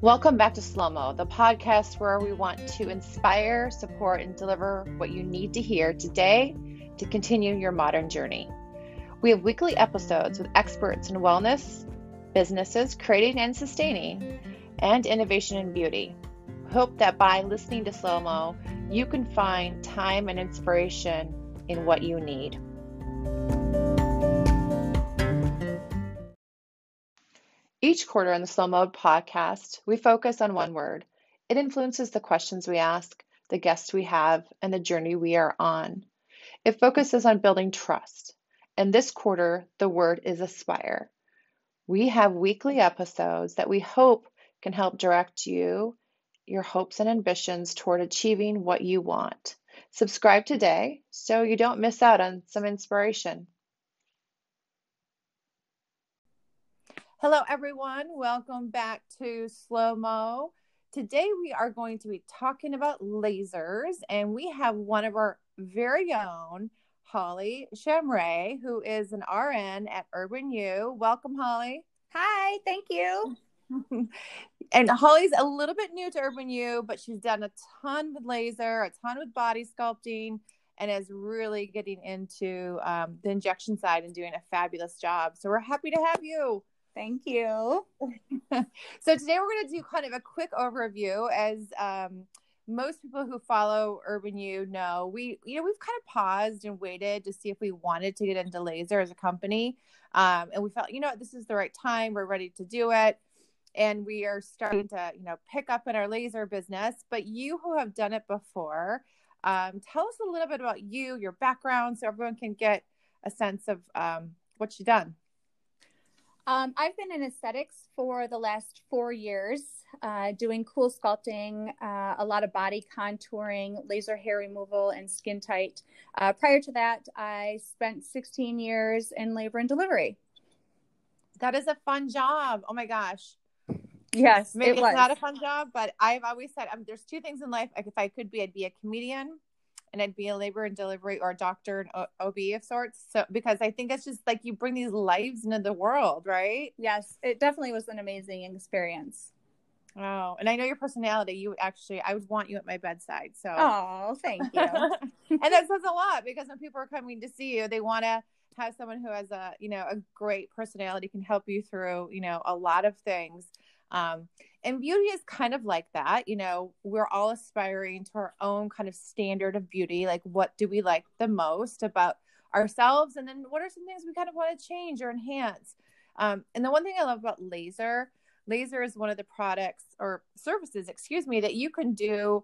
Welcome back to Slow Mo, the podcast where we want to inspire, support, and deliver what you need to hear today to continue your modern journey. We have weekly episodes with experts in wellness, businesses creating and sustaining, and innovation in beauty. Hope that by listening to Slow Mo, you can find time and inspiration in what you need. Each quarter in the Slow Mode podcast, we focus on one word. It influences the questions we ask, the guests we have, and the journey we are on. It focuses on building trust. And this quarter, the word is aspire. We have weekly episodes that we hope can help direct you, your hopes and ambitions toward achieving what you want. Subscribe today so you don't miss out on some inspiration. Hello, everyone. Welcome back to Slow Mo. Today, we are going to be talking about lasers, and we have one of our very own, Holly Szamreg, who is an RN at Urban U. Welcome, Holly. Hi, thank you. and Holly's a little bit new to Urban U, but she's done a ton with laser, a ton with body sculpting, and is really getting into um, the injection side and doing a fabulous job. So we're happy to have you. Thank you. so today we're going to do kind of a quick overview as um, most people who follow Urban U know we you know we've kind of paused and waited to see if we wanted to get into laser as a company, um, and we felt you know this is the right time. We're ready to do it, and we are starting to you know pick up in our laser business. But you who have done it before, um, tell us a little bit about you, your background, so everyone can get a sense of um, what you've done. Um, I've been in aesthetics for the last four years, uh, doing CoolSculpting, uh, a lot of body contouring, laser hair removal, and SkinTyte. Uh, prior to that, I spent 16 years in labor and delivery. That is a fun job. Oh my gosh. Yes, maybe it it's not a fun job, but I've always said um, there's two things in life. Like if I could be, I'd be a comedian and I'd be a labor and delivery or a doctor and OB of sorts. So because I think it's just like you bring these lives into the world, right? Yes, it definitely was an amazing experience. Oh, and I know your personality. You actually, I would want you at my bedside. So, oh, thank you. and that says a lot because when people are coming to see you, they want to have someone who has a, you know, a great personality can help you through, you know, a lot of things. Um, and beauty is kind of like that. You know, we're all aspiring to our own kind of standard of beauty. Like, what do we like the most about ourselves? And then what are some things we kind of want to change or enhance? Um, and the one thing I love about laser, laser is one of the products or services, excuse me, that you can do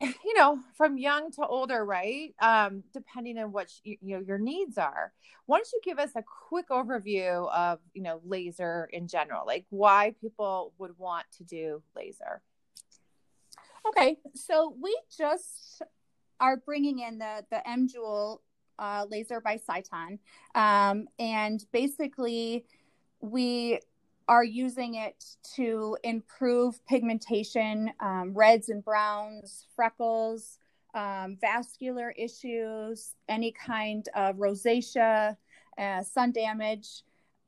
you know from young to older right? Um depending on what you, you, know your needs are. Why don't you give us a quick overview of you know laser in general like why people would want to do laser? Okay so we just are bringing in the the mJOULE uh, laser by Sciton um, and basically we are using it to improve pigmentation, um, reds and browns, freckles, um, vascular issues, any kind of rosacea, uh, sun damage.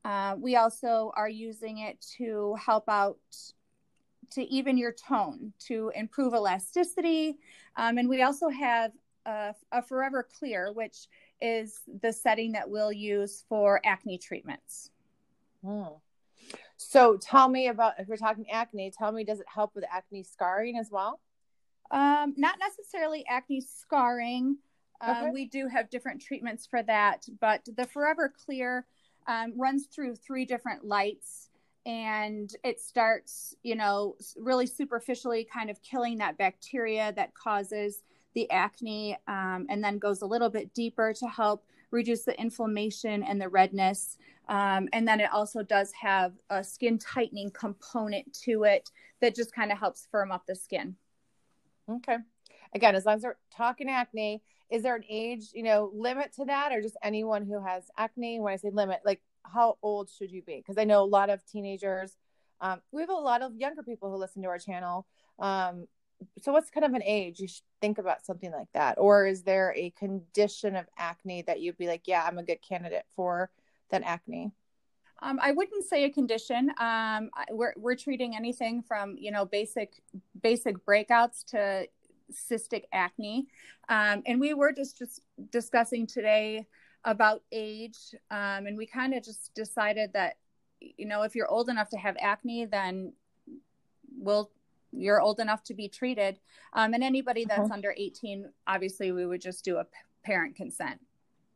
Uh, we also are using it to help out to even your tone, to improve elasticity. Um, and we also have a, a Forever Clear, which is the setting that we'll use for acne treatments. Oh. So tell me about if we're talking acne, tell me does it help with acne scarring as well? Um, not necessarily acne scarring. Um, we do have different treatments for that, but the Forever Clear um, runs through three different lights and it starts, you know, really superficially kind of killing that bacteria that causes the acne um, and then goes a little bit deeper to help reduce the inflammation and the redness. Um, and then it also does have a skin tightening component to it that just kind of helps firm up the skin. Okay. Again, as long as we're talking acne, is there an age, you know, limit to that or just anyone who has acne? When I say limit, like how old should you be? Because I know a lot of teenagers, um, we have a lot of younger people who listen to our channel. Um, so what's kind of an age you should think about something like that? Or is there a condition of acne that you'd be like, yeah, I'm a good candidate for that acne? Um, I wouldn't say a condition. Um, we're we're treating anything from you know basic basic breakouts to cystic acne, um, and we were just just discussing today about age, um, and we kind of just decided that you know if you're old enough to have acne, then we'll you're old enough to be treated, um, and anybody that's uh-huh. under 18, obviously we would just do a parent consent.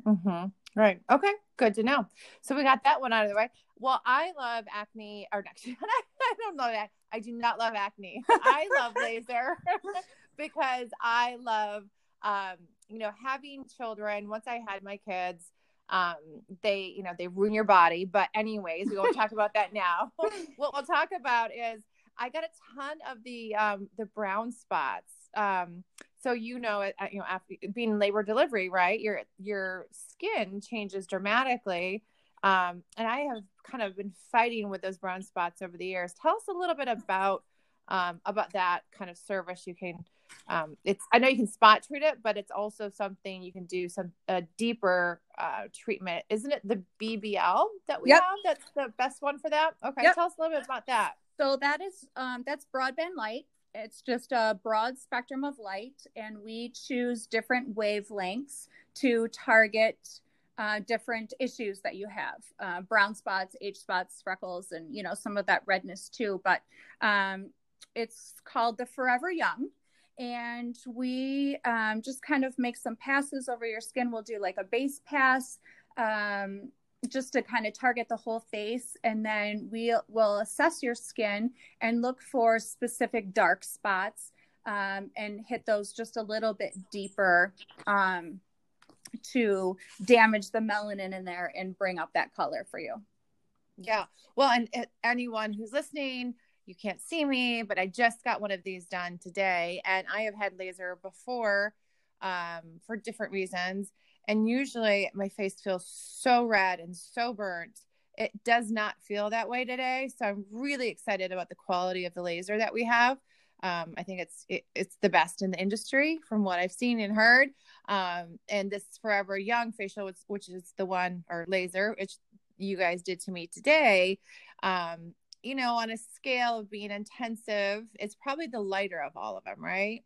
Mm-hmm. Right. Okay. Good to know. So we got that one out of the way. Well, I love acne, or actually, I don't love that. I do not love acne. I love laser because I love, um, you know, having children. Once I had my kids, um, they, you know, they ruin your body. But anyways, we won't talk about that now. what we'll talk about is I got a ton of the um, the brown spots. Um, so you know, you know, after being labor delivery, right? Your your skin changes dramatically. Um, and I have kind of been fighting with those brown spots over the years. Tell us a little bit about um, about that kind of service. You can, um, it's I know you can spot treat it, but it's also something you can do some a deeper uh, treatment. Isn't it the BBL that we yep. have? That's the best one for that. Okay, yep. tell us a little bit about that. So that is um, that's broadband light. It's just a broad spectrum of light, and we choose different wavelengths to target uh, different issues that you have uh, brown spots age spots freckles and you know some of that redness too but um, it's called the forever young and we um, just kind of make some passes over your skin we'll do like a base pass um, just to kind of target the whole face and then we will assess your skin and look for specific dark spots um, and hit those just a little bit deeper um, to damage the melanin in there and bring up that color for you. Yeah. Well, and anyone who's listening, you can't see me, but I just got one of these done today, and I have had laser before um, for different reasons. And usually my face feels so red and so burnt. It does not feel that way today. So I'm really excited about the quality of the laser that we have. Um, I think it's it, it's the best in the industry from what I've seen and heard. Um, and this Forever Young facial, which, which is the one or laser, which you guys did to me today. Um, you know, on a scale of being intensive, it's probably the lighter of all of them, right?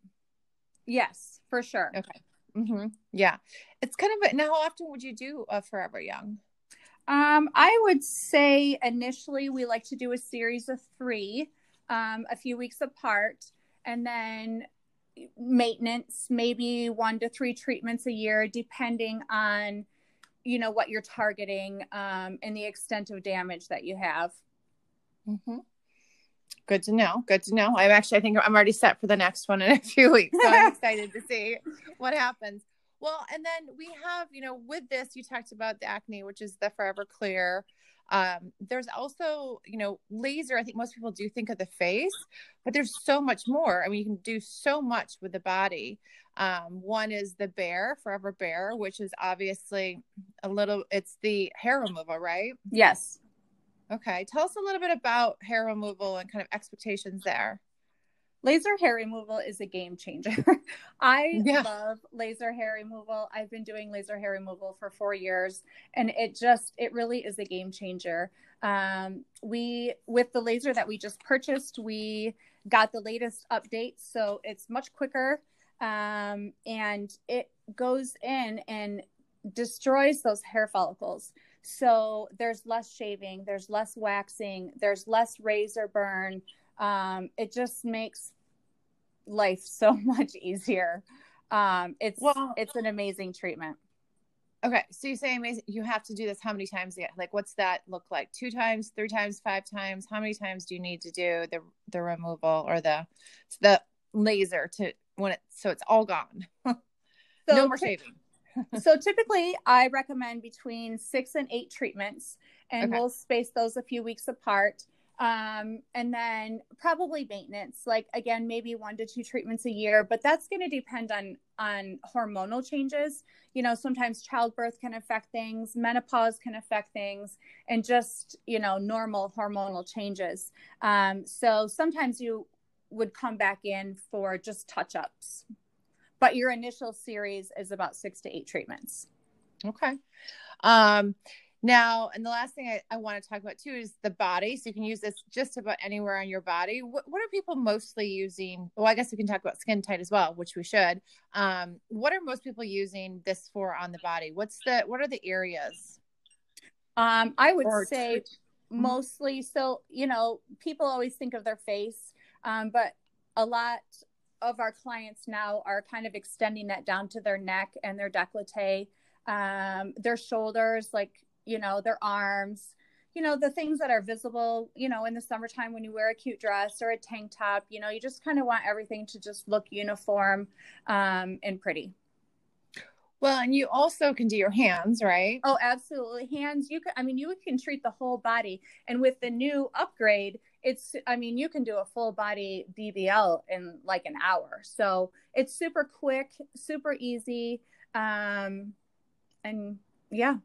Yes, for sure. Okay. Mm-hmm. Yeah, it's kind of. A, Now, how often would you do a Forever Young? Um, I would say initially we like to do a series of three um, a few weeks apart, and then maintenance, maybe one to three treatments a year, depending on you know what you're targeting um, and the extent of damage that you have. Mm-hmm. Good to know. Good to know. I'm actually, I think I'm already set for the next one in a few weeks. So I'm excited to see what happens. Well, and then we have, you know, with this, you talked about the acne, which is the Forever Clear. Um, there's also, you know, laser. I think most people do think of the face, but there's so much more. I mean, you can do so much with the body. Um, one is the Bare, Forever Bare, which is obviously a little, it's the hair removal, right? Yes. Okay. Tell us a little bit about hair removal and kind of expectations there laser hair removal is a game changer. I yeah. love laser hair removal. I've been doing laser hair removal for four years, and it just it really is a game changer. Um, we with the laser that we just purchased, we got the latest update. so it's much quicker, um, and it goes in and destroys those hair follicles. So there's less shaving, there's less waxing, there's less razor burn. Um, it just makes life so much easier. Um, it's well, it's an amazing treatment. Okay, so you say amazing. You have to do this how many times? Yeah, like what's that look like? Two times, three times, five times? How many times do you need to do the the removal or the the laser to when it so it's all gone? so no more shaving. So typically, I recommend between six and eight treatments, and okay. we'll space those a few weeks apart. Um, and then probably maintenance like again maybe one to two treatments a year but that's going to depend on on hormonal changes. You know sometimes childbirth can affect things menopause can affect things and just you know normal hormonal changes. Um, so sometimes you would come back in for just touch ups but your initial series is about six to eight treatments okay um Now, and the last thing I, I want to talk about too is the body. So you can use this just about anywhere on your body. What, what are people mostly using? Well, I guess we can talk about SkinTyte as well, which we should. Um, what are most people using this for on the body? What's the what are the areas? Um, I would or say mm-hmm. mostly. So you know, people always think of their face, um, but a lot of our clients now are kind of extending that down to their neck and their décolleté, um, their shoulders, like you know, their arms, you know, the things that are visible, you know, in the summertime when you wear a cute dress or a tank top, you know, you just kind of want everything to just look uniform um, and pretty. Well, and you also can do your hands, right? Oh, absolutely. Hands, you can, I mean, you can treat the whole body. And with the new upgrade, it's, I mean, you can do a full body BBL in like an hour. So it's super quick, super easy. Um, and yeah.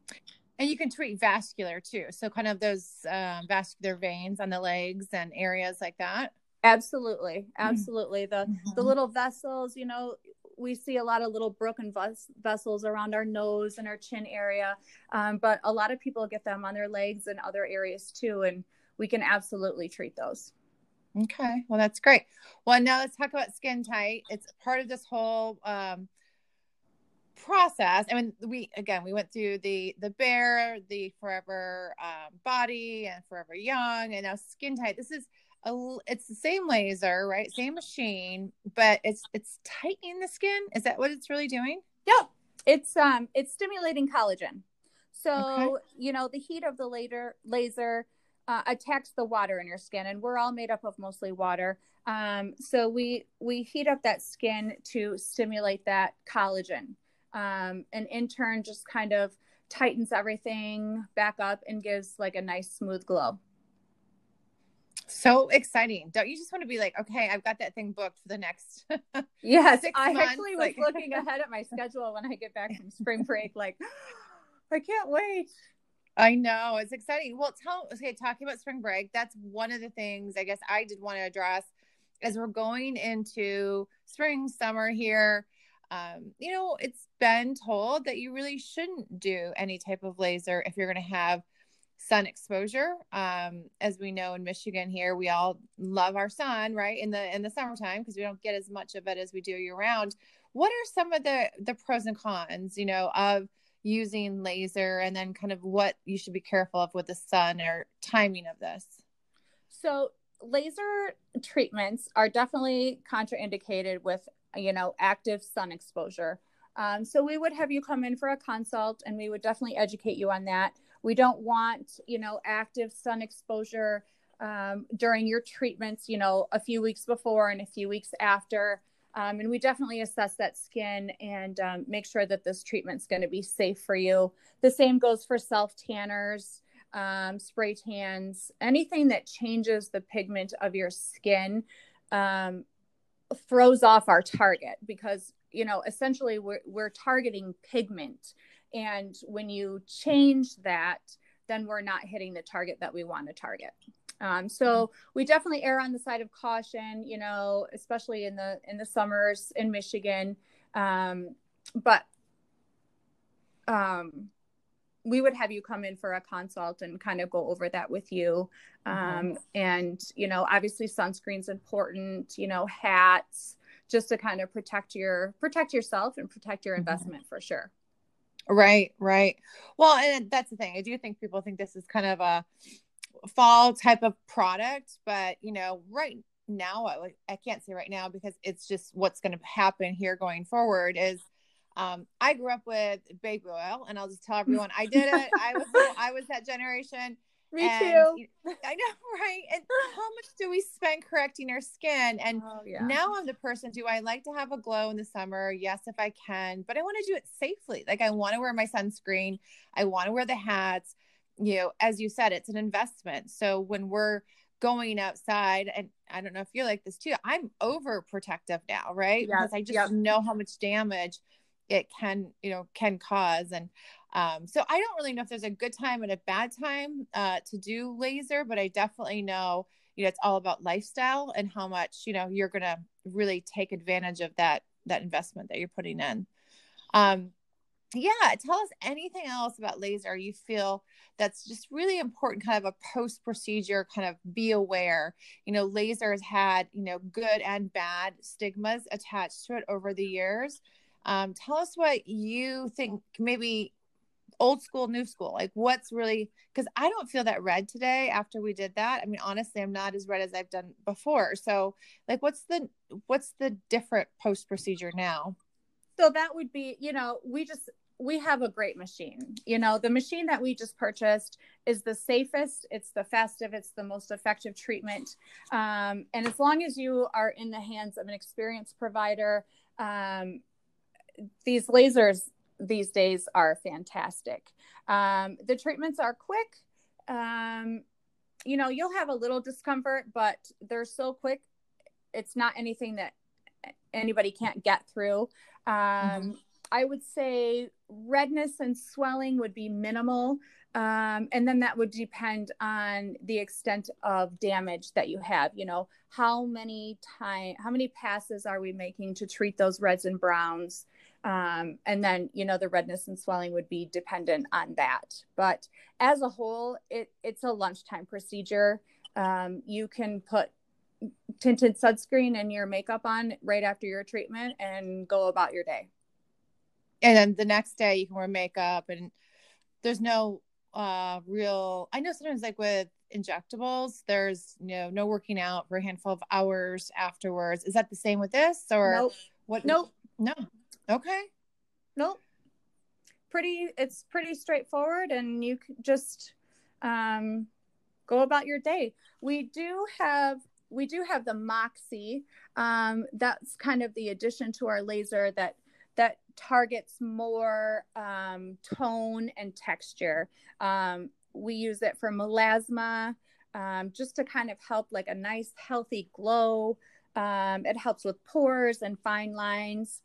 And you can treat vascular too. So kind of those um, vascular veins on the legs and areas like that. Absolutely. Mm-hmm. Absolutely. The, mm-hmm. the little vessels, you know, we see a lot of little broken ves- vessels around our nose and our chin area. Um, but a lot of people get them on their legs and other areas too. And we can absolutely treat those. Okay. Well, that's great. Well, now let's talk about SkinTyte. It's part of this whole um, process. I mean, we again we went through the the bare, the forever um, body, and forever young, and now SkinTyte. This is a, it's the same laser, right? Same machine, but it's it's tightening the skin. Is that what it's really doing? Yep. It's um it's stimulating collagen. So, okay. you know, the heat of the laser laser uh, attacks the water in your skin and we're all made up of mostly water. Um, so we we heat up that skin to stimulate that collagen. Um, and in turn just kind of tightens everything back up and gives like a nice smooth glow. So exciting. Don't you just want to be like, okay, I've got that thing booked for the next Yes. I months. actually was looking ahead at my schedule when I get back from spring break, like I can't wait. I know it's exciting. Well, tell okay, talking about spring break, that's one of the things I guess I did want to address as we're going into spring, summer here. Um, you know, it's been told that you really shouldn't do any type of laser if you're going to have sun exposure. Um, as we know in Michigan here, we all love our sun, right? In the in the summertime because we don't get as much of it as we do year round. What are some of the the pros and cons, you know, of using laser and then kind of what you should be careful of with the sun or timing of this? So laser treatments are definitely contraindicated with you know active sun exposure. Um, so we would have you come in for a consult and we would definitely educate you on that. We don't want, you know, active sun exposure um, during your treatments, you know, a few weeks before and a few weeks after. Um, and we definitely assess that skin and um, make sure that this treatment's going to be safe for you. The same goes for self tanners, um, spray tans, anything that changes the pigment of your skin um, throws off our target because you know essentially we're, we're targeting pigment and when you change that, then we're not hitting the target that we want to target. Um, so we definitely err on the side of caution, you know, especially in the in the summers in Michigan. Um, but um, we would have you come in for a consult and kind of go over that with you. Um, mm-hmm. And you know, obviously sunscreen's important. You know, hats just to kind of protect your protect yourself and protect your mm-hmm. investment mm-hmm. for sure. Right, right. Well, and that's the thing. I do think people think this is kind of a fall type of product, but you know, right now, I, I can't say right now because it's just what's going to happen here going forward is um, I grew up with baby oil, and I'll just tell everyone I did it. I was I was that generation. Me and, too. I know, right? And how much do we spend correcting our skin? And oh, yeah. now I'm the person, do I like to have a glow in the summer? Yes, if I can, but I want to do it safely. Like I want to wear my sunscreen, I want to wear the hats. You know, as you said, it's an investment. So when we're going outside, and I don't know if you're like this too, I'm overprotective now, right? Yes. Because I just know how much damage it can, you know, can cause. And um, so I don't really know if there's a good time and a bad time uh, to do laser, but I definitely know, you know, it's all about lifestyle and how much, you know, you're going to really take advantage of that, that investment that you're putting in. Um, yeah, tell us anything else about laser you feel that's just really important, kind of a post procedure, kind of be aware. You know, laser has had, you know, good and bad stigmas attached to it over the years. Um, tell us what you think maybe old school, new school. Like what's really because I don't feel that red today after we did that. I mean, honestly, I'm not as red as I've done before. So like what's the what's the different post procedure now? So that would be, you know, we just we have a great machine. You know, the machine that we just purchased is the safest, it's the fastest, it's the most effective treatment. Um, and as long as you are in the hands of an experienced provider, um, these lasers these days are fantastic. Um, the treatments are quick. Um, you know, you'll have a little discomfort, but they're so quick. It's not anything that anybody can't get through. Um, mm-hmm. I would say redness and swelling would be minimal. Um, and then that would depend on the extent of damage that you have. You know, how many time, how many passes are we making to treat those reds and browns? Um, and then, you know, the redness and swelling would be dependent on that. But as a whole, it, it's a lunchtime procedure. Um, you can put tinted sunscreen and your makeup on right after your treatment and go about your day and then the next day you can wear makeup and there's no uh real i know sometimes like with injectables there's you know no working out for a handful of hours afterwards. Is that the same with this or nope. what? Nope. No. Okay. Nope. Pretty it's pretty straightforward and you just um go about your day. We do have we do have the MOXI um that's kind of the addition to our laser that that targets more um, tone and texture. Um, we use it for melasma um, just to kind of help like a nice healthy glow. Um, it helps with pores and fine lines.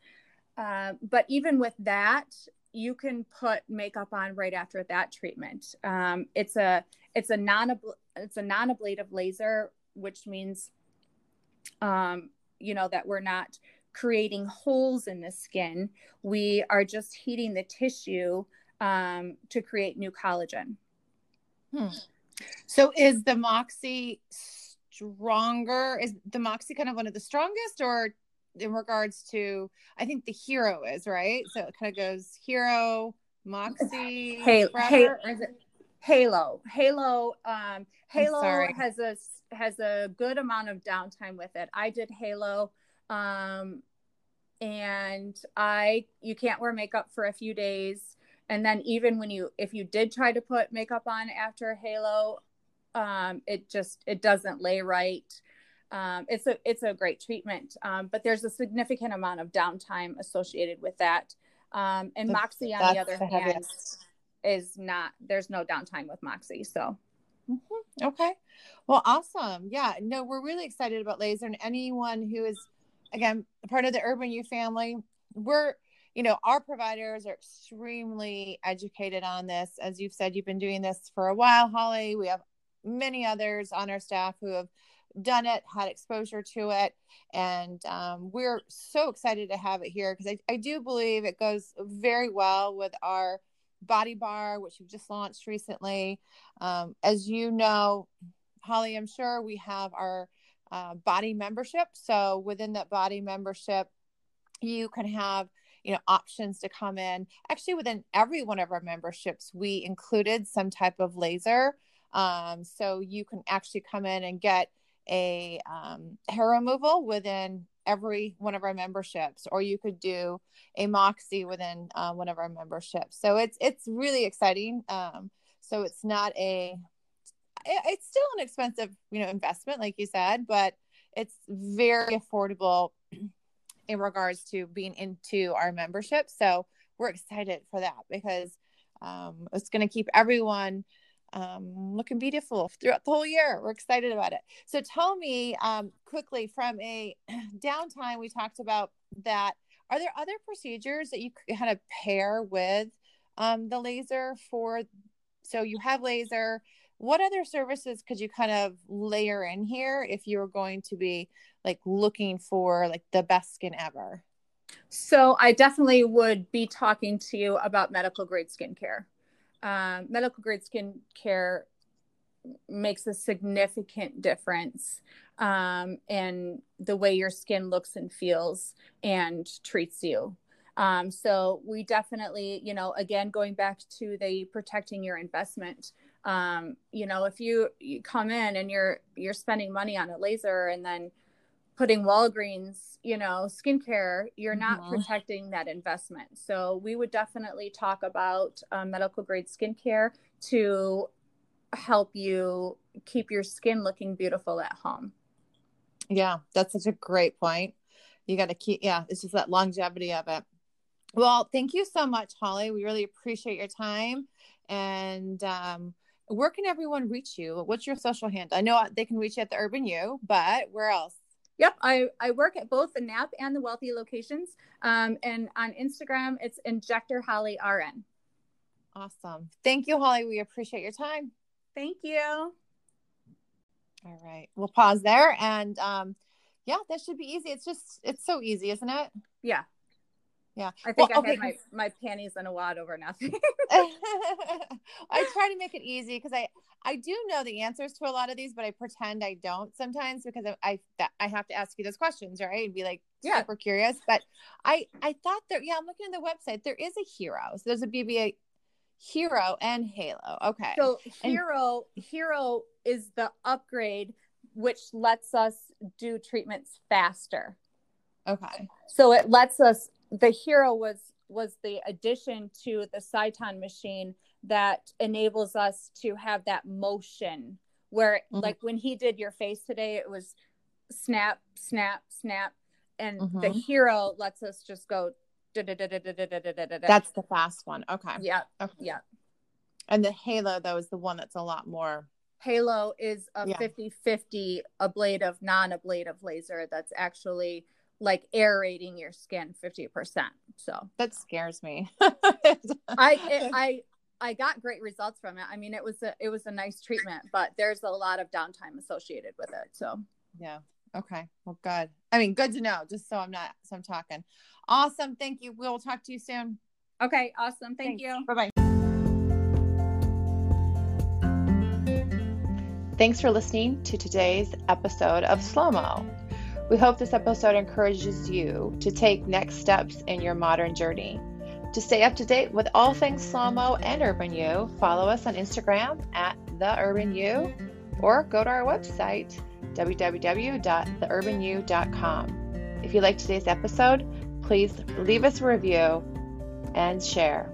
Uh, but even with that, you can put makeup on right after that treatment. Um, it's a it's a non it's a non ablative laser, which means um, you know that we're not creating holes in the skin. We are just heating the tissue um, to create new collagen. Hmm. So is the MOXI stronger? Is the MOXI kind of one of the strongest or in regards to I think the hero is, right? So it kind of goes hero, MOXI, hey, hey, or it Halo? Halo, um, Halo has a has a good amount of downtime with it. I did Halo um, and I you can't wear makeup for a few days. And then even when you if you did try to put makeup on after Halo, um, it just it doesn't lay right. Um, it's a it's a great treatment, um, but there's a significant amount of downtime associated with that. Um, and MOXI, on the other the hand, is not. There's no downtime with MOXI. So, mm-hmm. okay, well, awesome. Yeah, no, we're really excited about laser, and anyone who is again part of the Urban U family we're you know our providers are extremely educated on this. As you've said you've been doing this for a while holly. We have many others on our staff who have done it had exposure to it. And um, we're so excited to have it here because I, I do believe it goes very well with our body bar which we've just launched recently. Um, as you know holly i'm sure we have our uh, body membership. So within that body membership, you can have you know options to come in. Actually, within every one of our memberships, we included some type of laser. Um, so you can actually come in and get a um, hair removal within every one of our memberships, or you could do a MOXI within uh, one of our memberships. So it's it's really exciting. Um, so it's not a it's still an expensive, you know, investment, like you said, but it's very affordable in regards to being into our membership. So we're excited for that because um, it's going to keep everyone um, looking beautiful throughout the whole year. We're excited about it. So tell me um, quickly from a downtime, we talked about that. Are there other procedures that you could kind of pair with um, the laser for? So you have laser, what other services could you kind of layer in here if you were going to be like looking for like the best skin ever So I definitely would be talking to you about medical grade skincare. Um, medical grade skincare makes a significant difference um, in the way your skin looks and feels and treats you. Um, so we definitely, you know, again, going back to the protecting your investment. Um, you know, if you, you come in and you're you're spending money on a laser and then putting Walgreens, you know, skincare, you're not mm-hmm. protecting that investment. So we would definitely talk about uh, medical grade skincare to help you keep your skin looking beautiful at home. Yeah, that's such a great point. You got to keep, yeah, it's just that longevity of it. Well, thank you so much, Holly. We really appreciate your time. And um, where can everyone reach you? What's your social handle? I know they can reach you at the Urban U, but where else? Yep, I, I work at both the Knapp and the Wealthy locations. Um, and on Instagram, it's Injector Holly RN. Awesome. Thank you, Holly. We appreciate your time. Thank you. All right. We'll pause there. And um, yeah, that should be easy. It's just, it's so easy, isn't it? Yeah. Yeah. I think well, I okay. had my, my panties in a wad over nothing. I try to make it easy because I, I do know the answers to a lot of these, but I pretend I don't sometimes because I, I, I have to ask you those questions, right? And be like yeah. super curious. But I, I thought there, yeah, I'm looking at the website. There is a hero. So there's a BBA hero and halo. Okay. So hero, and- hero is the upgrade which lets us do treatments faster. Okay. So it lets us the hero was was the addition to the Sciton machine that enables us to have that motion where mm-hmm. like when he did your face today it was snap snap snap and mm-hmm. the hero lets us just go that's the fast one okay yeah okay. yeah and the halo though is the one that's a lot more halo is a yeah. 50-50 ablative non-ablative laser that's actually like aerating your skin 50%. So that scares me. I, it, I, I got great results from it. I mean, it was a, it was a nice treatment, but there's a lot of downtime associated with it. So yeah. Okay. Well, good. I mean, good to know just so I'm not, so I'm talking. Awesome. Thank you. We'll talk to you soon. Okay. Awesome. Thank Thanks. you. Bye-bye. Thanks for listening to today's episode of Slow Mo. We hope this episode encourages you to take next steps in your modern journey. To stay up to date with all things slow mo and Urban U, follow us on Instagram at The Urban U or go to our website, www.theurbanu.com. If you like today's episode, please leave us a review and share.